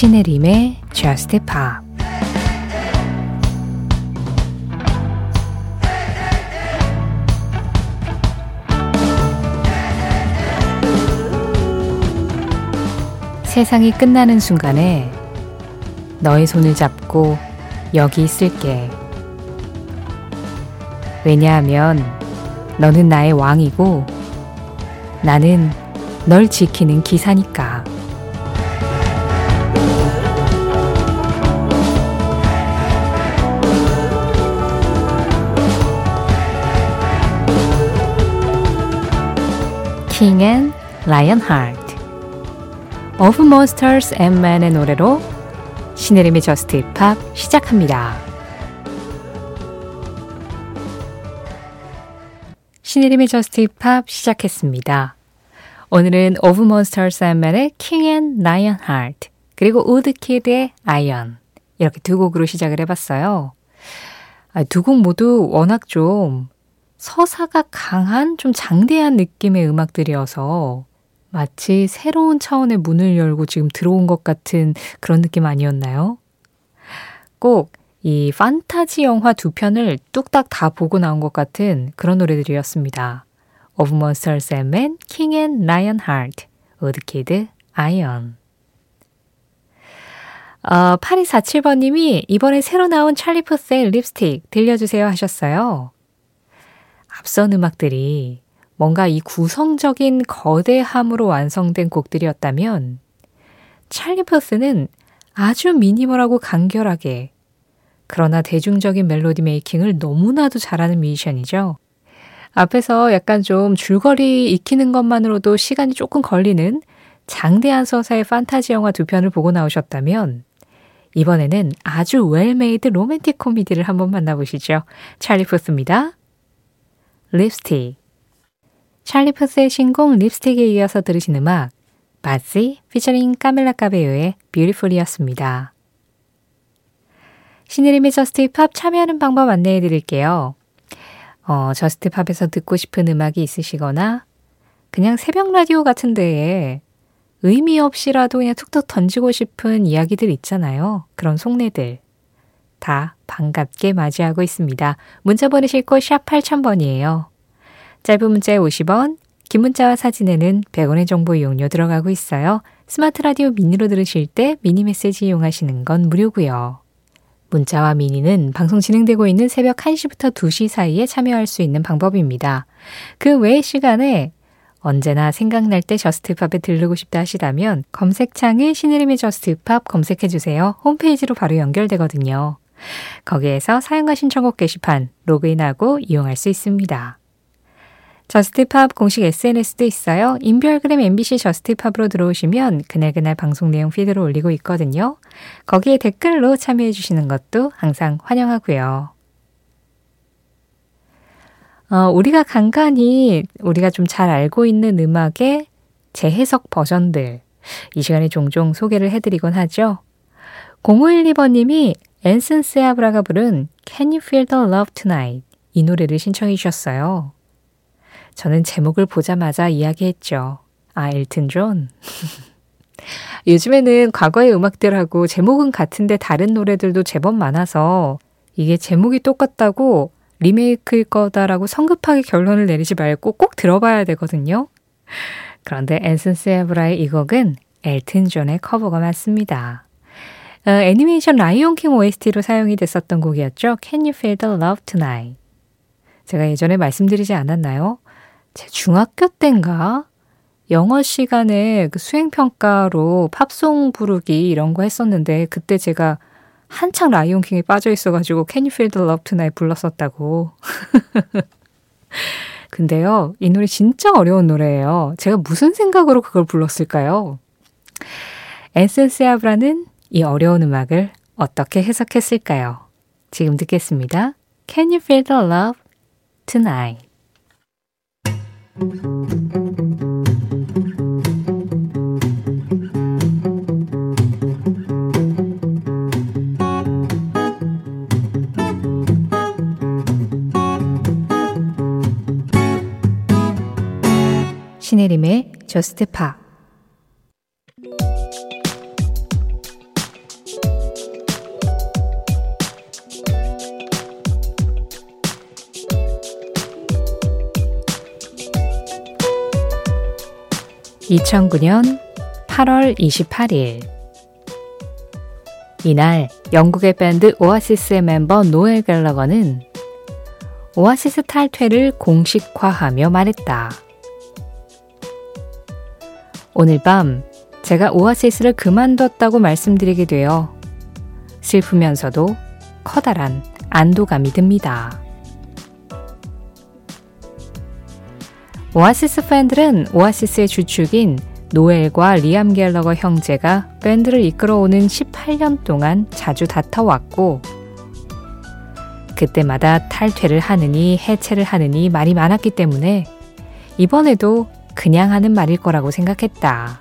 신혜림의 Just Pop 세상이 끝나는 순간에 너의 손을 잡고 여기 있을게. 왜냐하면 너는 나의 왕이고 나는 널 지키는 기사니까. 킹앤 라이언 하트 Of Monsters and Men의 노래로 신혜림의 저스트 힙합 시작합니다. 신혜림의 Just Pop 시작했습니다. 오늘은 Of Monsters and Men의 King and Lionheart 그리고 우드키드의 Iron 이렇게 두 곡으로 시작을 해봤어요. 아, 두곡 모두 워낙 좀 서사가 강한 좀 장대한 느낌의 음악들이어서 마치 새로운 차원의 문을 열고 지금 들어온 것 같은 그런 느낌 아니었나요? 꼭 이 판타지 영화 두 편을 뚝딱 다 보고 나온 것 같은 그런 노래들이었습니다. Of Monsters and Men, King and Lionheart, 우드키드, Iron. 어, 8247번님이 이번에 새로 나온 찰리 푸스의 립스틱 들려주세요 하셨어요. 앞선 음악들이 뭔가 이 구성적인 거대함으로 완성된 곡들이었다면 찰리 퍼스는 아주 미니멀하고 간결하게 그러나 대중적인 멜로디 making을 너무나도 잘하는 뮤지션이죠. 앞에서 약간 좀 줄거리 익히는 것만으로도 시간이 조금 걸리는 장대한 서사의 판타지 영화 두 편을 보고 나오셨다면 이번에는 아주 well-made 로맨틱 코미디를 한번 만나보시죠. 찰리 푸스입니다. 립스틱 찰리 푸스의 신곡 립스틱에 이어서 들으신 음악 바지 featuring 카밀라 카베요의 Beautiful이었습니다. 신혜림의 Just Pop 참여하는 방법 안내해 드릴게요. 어, Just Pop에서 듣고 싶은 음악이 있으시거나 그냥 새벽 라디오 같은 데에 의미 없이라도 그냥 툭툭 던지고 싶은 이야기들 있잖아요. 그런 속내들. 다 반갑게 맞이하고 있습니다. 문자 보내실 곳 샵 8000번이에요. 짧은 문자에 50원, 긴 문자와 사진에는 100원의 정보 이용료 들어가고 있어요. 스마트 라디오 미니로 들으실 때 미니 메시지 이용하시는 건 무료고요. 문자와 미니는 방송 진행되고 있는 새벽 1시부터 2시 사이에 참여할 수 있는 방법입니다. 그 외의 시간에 언제나 생각날 때 Just Pop에 들르고 싶다 하시다면 검색창에 신혜림의 Just Pop 검색해 주세요. 홈페이지로 바로 연결되거든요. 거기에서 사연과 신청곡 게시판 로그인하고 이용할 수 있습니다. Just Pop 공식 SNS도 있어요. 인별그램 MBC Just Pop으로 들어오시면 그날그날 방송 내용 피드로 올리고 있거든요. 거기에 댓글로 참여해 주시는 것도 항상 환영하고요. 어, 우리가 간간히 우리가 좀 잘 알고 있는 음악의 재해석 버전들 이 시간에 종종 소개를 해드리곤 하죠. 0512번님이 앤슨 세아브라가 부른 Can You Feel the Love Tonight 이 노래를 신청해 주셨어요. 저는 제목을 보자마자 이야기했죠. 아, 엘튼 존. 요즘에는 과거의 음악들하고 제목은 같은데 다른 노래들도 제법 많아서 이게 제목이 똑같다고 리메이크일 거다라고 성급하게 결론을 내리지 말고 꼭 들어봐야 되거든요. 그런데 앤슨 세브라의 이 곡은 엘튼 존의 커버가 맞습니다. 어, 애니메이션 라이온 킹 OST로 사용이 됐었던 곡이었죠. Can You Feel the Love Tonight? 제가 예전에 말씀드리지 않았나요? 제 중학교 때인가 영어 시간에 그 수행평가로 팝송 부르기 이런 거 했었는데 그때 제가 한창 라이온킹에 빠져 있어가지고 Can You Feel the Love Tonight 불렀었다고. 근데요, 이 노래 진짜 어려운 노래예요. 제가 무슨 생각으로 그걸 불렀을까요? 앤센스아브라는 이 어려운 음악을 어떻게 해석했을까요? 지금 듣겠습니다. Can You Feel the Love Tonight? 신혜림의 저스트 파 2009년 8월 28일 이날 영국의 밴드 오아시스의 멤버 노엘 갤러거는 오아시스 탈퇴를 공식화하며 말했다. 오늘 밤 제가 오아시스를 그만뒀다고 말씀드리게 되어 슬프면서도 커다란 안도감이 듭니다. 오아시스 팬들은 오아시스의 주축인 노엘과 리암 갤러거 형제가 밴드를 이끌어오는 18년 동안 자주 다퉈왔고, 그때마다 탈퇴를 하느니 해체를 하느니 말이 많았기 때문에 이번에도 그냥 하는 말일 거라고 생각했다.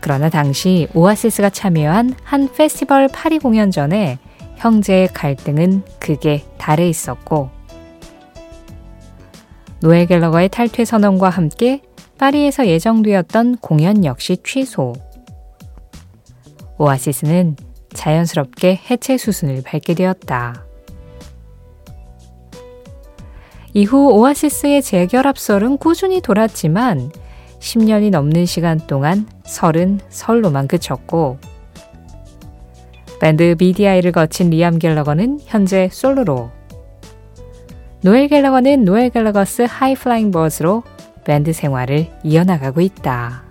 그러나 당시 오아시스가 참여한 한 페스티벌 파리 공연 전에 형제의 갈등은 극에 달해 있었고, 노엘 갤러거의 탈퇴 선언과 함께 파리에서 예정되었던 공연 역시 취소. 오아시스는 자연스럽게 해체 수순을 밟게 되었다. 이후 오아시스의 재결합설은 꾸준히 돌았지만 10년이 넘는 시간 동안 설은 설로만 그쳤고 밴드 BDI를 거친 리암 갤러거는 현재 솔로로 노엘 갤러거는 노엘 갤러거스 하이 플라잉 버즈로 밴드 생활을 이어나가고 있다.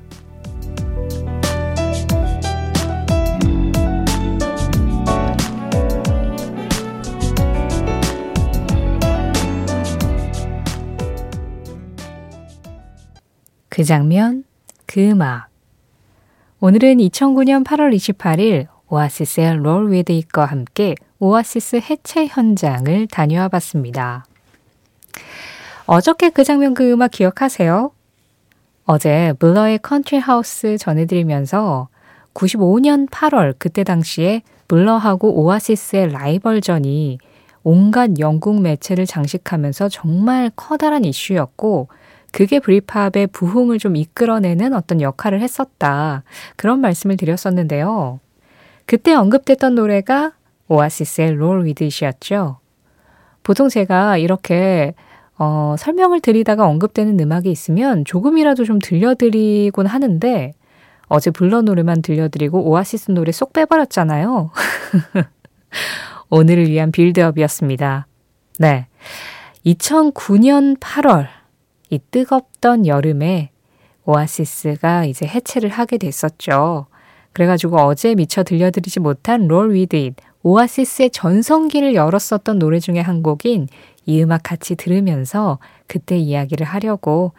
그 장면, 그 음악. 오늘은 2009년 8월 28일 오아시스의 Roll With It과 함께 오아시스 해체 현장을 다녀와 봤습니다. 어저께 그 장면 그 음악 기억하세요? 어제 블러의 Country House 전해드리면서 95년 8월 그때 당시에 블러하고 오아시스의 라이벌전이 온갖 영국 매체를 장식하면서 정말 커다란 이슈였고 그게 브리팝의 부흥을 좀 이끌어내는 어떤 역할을 했었다. 그런 말씀을 드렸었는데요. 그때 언급됐던 노래가 오아시스의 롤 위드이었죠. 보통 제가 이렇게 어, 설명을 드리다가 언급되는 음악이 있으면 조금이라도 좀 들려드리곤 하는데 어제 불러 노래만 들려드리고 오아시스 노래 쏙 빼버렸잖아요. 오늘을 위한 빌드업이었습니다. 네. 2009년 8월, 이 뜨겁던 여름에 오아시스가 이제 해체를 하게 됐었죠. 그래가지고 어제 미처 들려드리지 못한 Roll With It 오아시스의 전성기를 열었었던 노래 중에 한 곡인 이 음악 같이 들으면서 그때 이야기를 하려고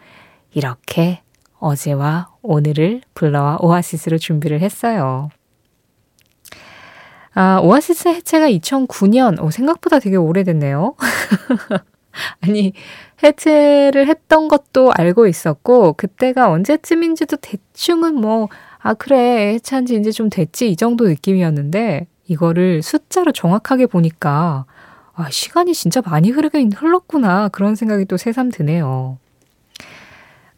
이렇게 어제와 오늘을 블러와 오아시스로 준비를 했어요. 아, 오아시스 해체가 2009년, 오, 생각보다 되게 오래됐네요. 아니, 해체를 했던 것도 알고 있었고, 그때가 언제쯤인지도 대충은 뭐, 아, 그래, 해체한 지 이제 좀 됐지, 이 정도 느낌이었는데, 이거를 숫자로 정확하게 보니까, 아, 시간이 진짜 많이 흐르긴 흘렀구나. 그런 생각이 또 새삼 드네요.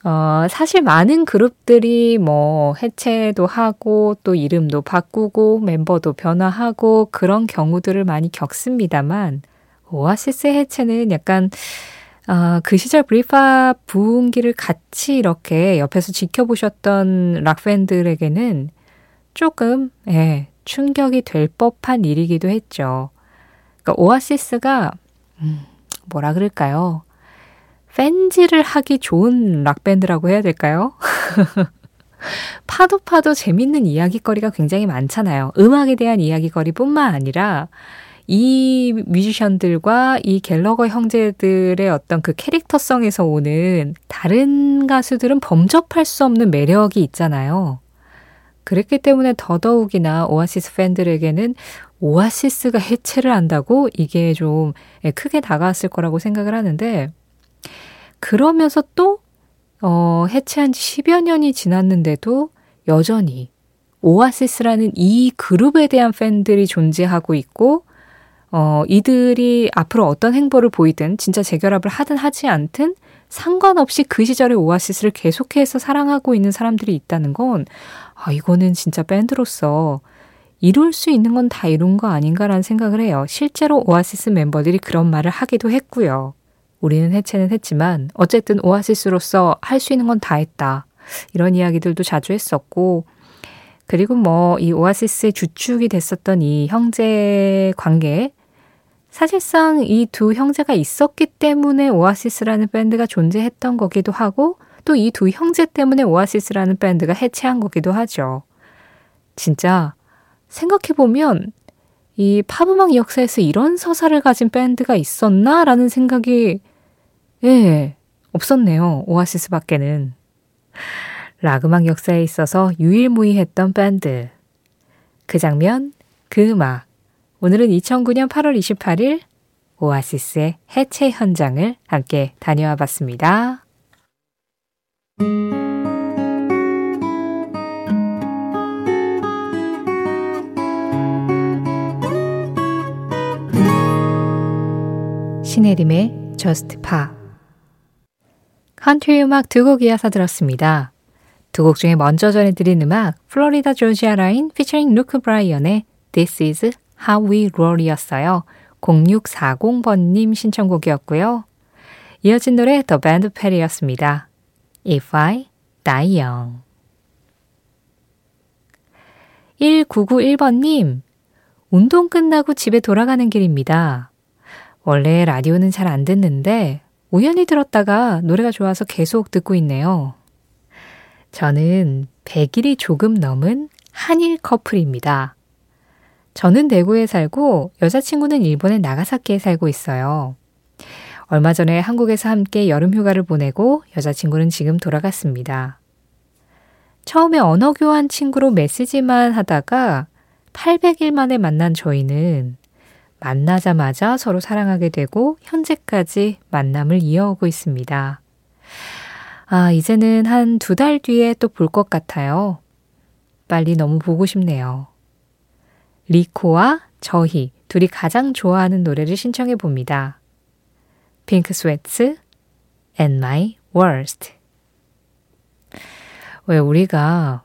어, 사실 많은 그룹들이 뭐 해체도 하고 또 이름도 바꾸고 멤버도 변화하고 그런 경우들을 많이 겪습니다만 오아시스 해체는 약간 어, 그 시절 브리파 부흥기를 같이 이렇게 옆에서 지켜보셨던 락팬들에게는 조금 예, 충격이 될 법한 일이기도 했죠. 그러니까 오아시스가 음, 뭐라 그럴까요? 팬지를 하기 좋은 락밴드라고 해야 될까요? 파도 파도 재밌는 이야기거리가 굉장히 많잖아요. 음악에 대한 이야기거리뿐만 아니라 이 뮤지션들과 이 갤러거 형제들의 어떤 그 캐릭터성에서 오는 다른 가수들은 범접할 수 없는 매력이 있잖아요. 그랬기 때문에 더더욱이나 오아시스 팬들에게는 오아시스가 해체를 한다고 이게 좀 예, 크게 다가왔을 거라고 생각을 하는데 그러면서 또 어, 해체한 지 10여 년이 지났는데도 여전히 오아시스라는 이 그룹에 대한 팬들이 존재하고 있고 어, 이들이 앞으로 어떤 행보를 보이든 진짜 재결합을 하든 하지 않든 상관없이 그 시절의 오아시스를 계속해서 사랑하고 있는 사람들이 있다는 건 아, 이거는 진짜 밴드로서 이룰 수 있는 건 다 이룬 거 아닌가라는 생각을 해요. 실제로 오아시스 멤버들이 그런 말을 하기도 했고요. 우리는 해체는 했지만 어쨌든 오아시스로서 할 수 있는 건 다 했다. 이런 이야기들도 자주 했었고 그리고 뭐 이 오아시스의 주축이 됐었던 이 형제 관계 사실상 이 두 형제가 있었기 때문에 오아시스라는 밴드가 존재했던 거기도 하고 또 이 두 형제 때문에 오아시스라는 밴드가 해체한 거기도 하죠. 진짜 생각해보면 이 팝음악 역사에서 이런 서사를 가진 밴드가 있었나 라는 생각이 예, 없었네요. 오아시스 밖에는. 락 음악 역사에 있어서 유일무이했던 밴드. 그 장면, 그 음악. 오늘은 2009년 8월 28일 오아시스의 해체 현장을 함께 다녀와 봤습니다. 신혜림의 Just Pop 컨트리 음악 두 곡 이어서 들었습니다. 두 곡 중에 먼저 전해드린 음악 플로리다 조지아 라인 피처링 루크 브라이언의 This is How We Roll이었어요. 0640번님 신청곡이었고요. 이어진 노래 더 밴드 페리였습니다. If I Die Young 1991번님 운동 끝나고 집에 돌아가는 길입니다. 원래 라디오는 잘 안 듣는데 우연히 들었다가 노래가 좋아서 계속 듣고 있네요. 저는 100일이 조금 넘은 한일 커플입니다. 저는 대구에 살고 여자친구는 일본의 나가사키에 살고 있어요. 얼마 전에 한국에서 함께 여름 휴가를 보내고 여자친구는 지금 돌아갔습니다. 처음에 언어 교환 친구로 메시지만 하다가 800일 만에 만난 저희는 만나자마자 서로 사랑하게 되고 현재까지 만남을 이어오고 있습니다. 아, 이제는 한 두 달 뒤에 또 볼 것 같아요. 빨리 너무 보고 싶네요. 리코와 저희 둘이 가장 좋아하는 노래를 신청해 봅니다. 핑크 스웨트 and my worst. 왜 우리가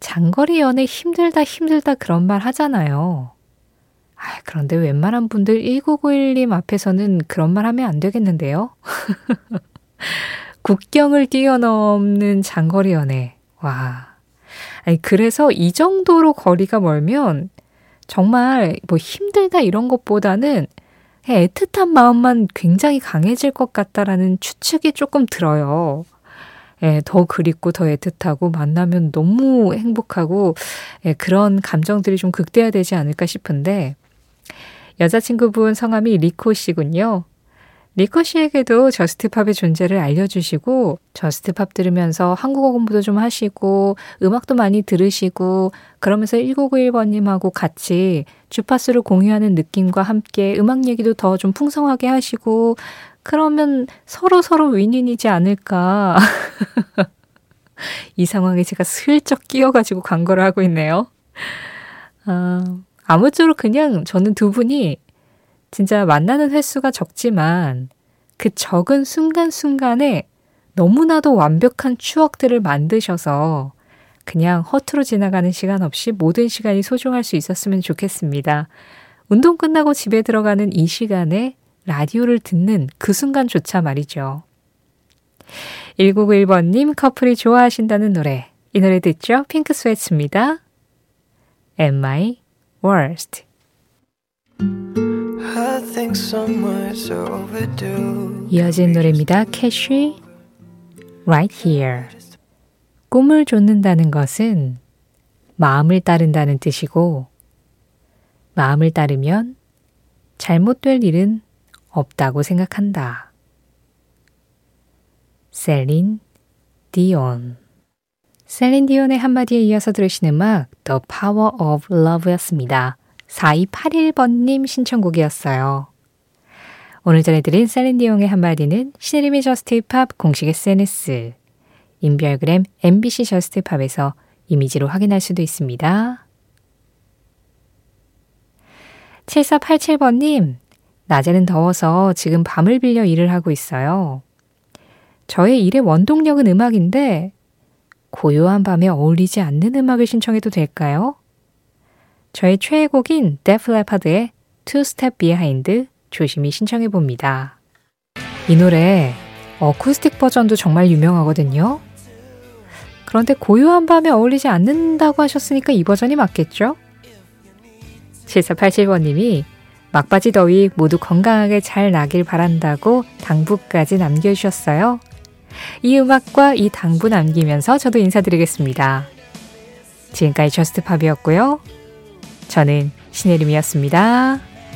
장거리 연애 힘들다 힘들다 그런 말 하잖아요. 아, 그런데 웬만한 분들 1991님 앞에서는 그런 말 하면 안 되겠는데요? 국경을 뛰어넘는 장거리 연애. 와. 아니, 그래서 이 정도로 거리가 멀면 정말 뭐 힘들다 이런 것보다는 애틋한 마음만 굉장히 강해질 것 같다라는 추측이 조금 들어요. 예, 더 그립고 더 애틋하고 만나면 너무 행복하고 예, 그런 감정들이 좀 극대화되지 않을까 싶은데 여자친구분 성함이 리코 씨군요. 리코 씨에게도 저스트팝의 존재를 알려주시고 저스트팝 들으면서 한국어 공부도 좀 하시고 음악도 많이 들으시고 그러면서 1991번님하고 같이 주파수를 공유하는 느낌과 함께 음악 얘기도 더 좀 풍성하게 하시고 그러면 서로 서로 윈윈이지 않을까. 이 상황에 제가 슬쩍 끼어가지고 광고를 하고 있네요. 아, 아무쪼록 그냥 저는 두 분이 진짜 만나는 횟수가 적지만 그 적은 순간순간에 너무나도 완벽한 추억들을 만드셔서 그냥 허투루 지나가는 시간 없이 모든 시간이 소중할 수 있었으면 좋겠습니다. 운동 끝나고 집에 들어가는 이 시간에 라디오를 듣는 그 순간조차 말이죠. 1991번님 커플이 좋아하신다는 노래. 이 노래 듣죠? 핑크 스웨츠입니다. Am I worst. 이어진 노래입니다. 캐쉬 Right Here. 꿈을 좇는다는 것은 마음을 따른다는 뜻이고 마음을 따르면 잘못될 일은 없다고 생각한다. 셀린 디온 셀린 디온의 한마디에 이어서 들으신 음악 The Power of Love였습니다. 4281번님 신청곡이었어요. 오늘 전해드린 셀린 디온의 한마디는 신혜림의 저스트팝 공식 SNS, 인별그램 MBC 저스트팝에서 이미지로 확인할 수도 있습니다. 7487번님, 낮에는 더워서 지금 밤을 빌려 일을 하고 있어요. 저의 일의 원동력은 음악인데 고요한 밤에 어울리지 않는 음악을 신청해도 될까요? 저의 최애곡인 데프 레파드의 Two Step Behind 조심히 신청해 봅니다. 이 노래 어쿠스틱 버전도 정말 유명하거든요. 그런데 고요한 밤에 어울리지 않는다고 하셨으니까 이 버전이 맞겠죠? 7487번님이 막바지 더위 모두 건강하게 잘 나길 바란다고 당부까지 남겨주셨어요. 이 음악과 이 당부 남기면서 저도 인사드리겠습니다. 지금까지 저스트팝이었고요. 저는 신혜림이었습니다.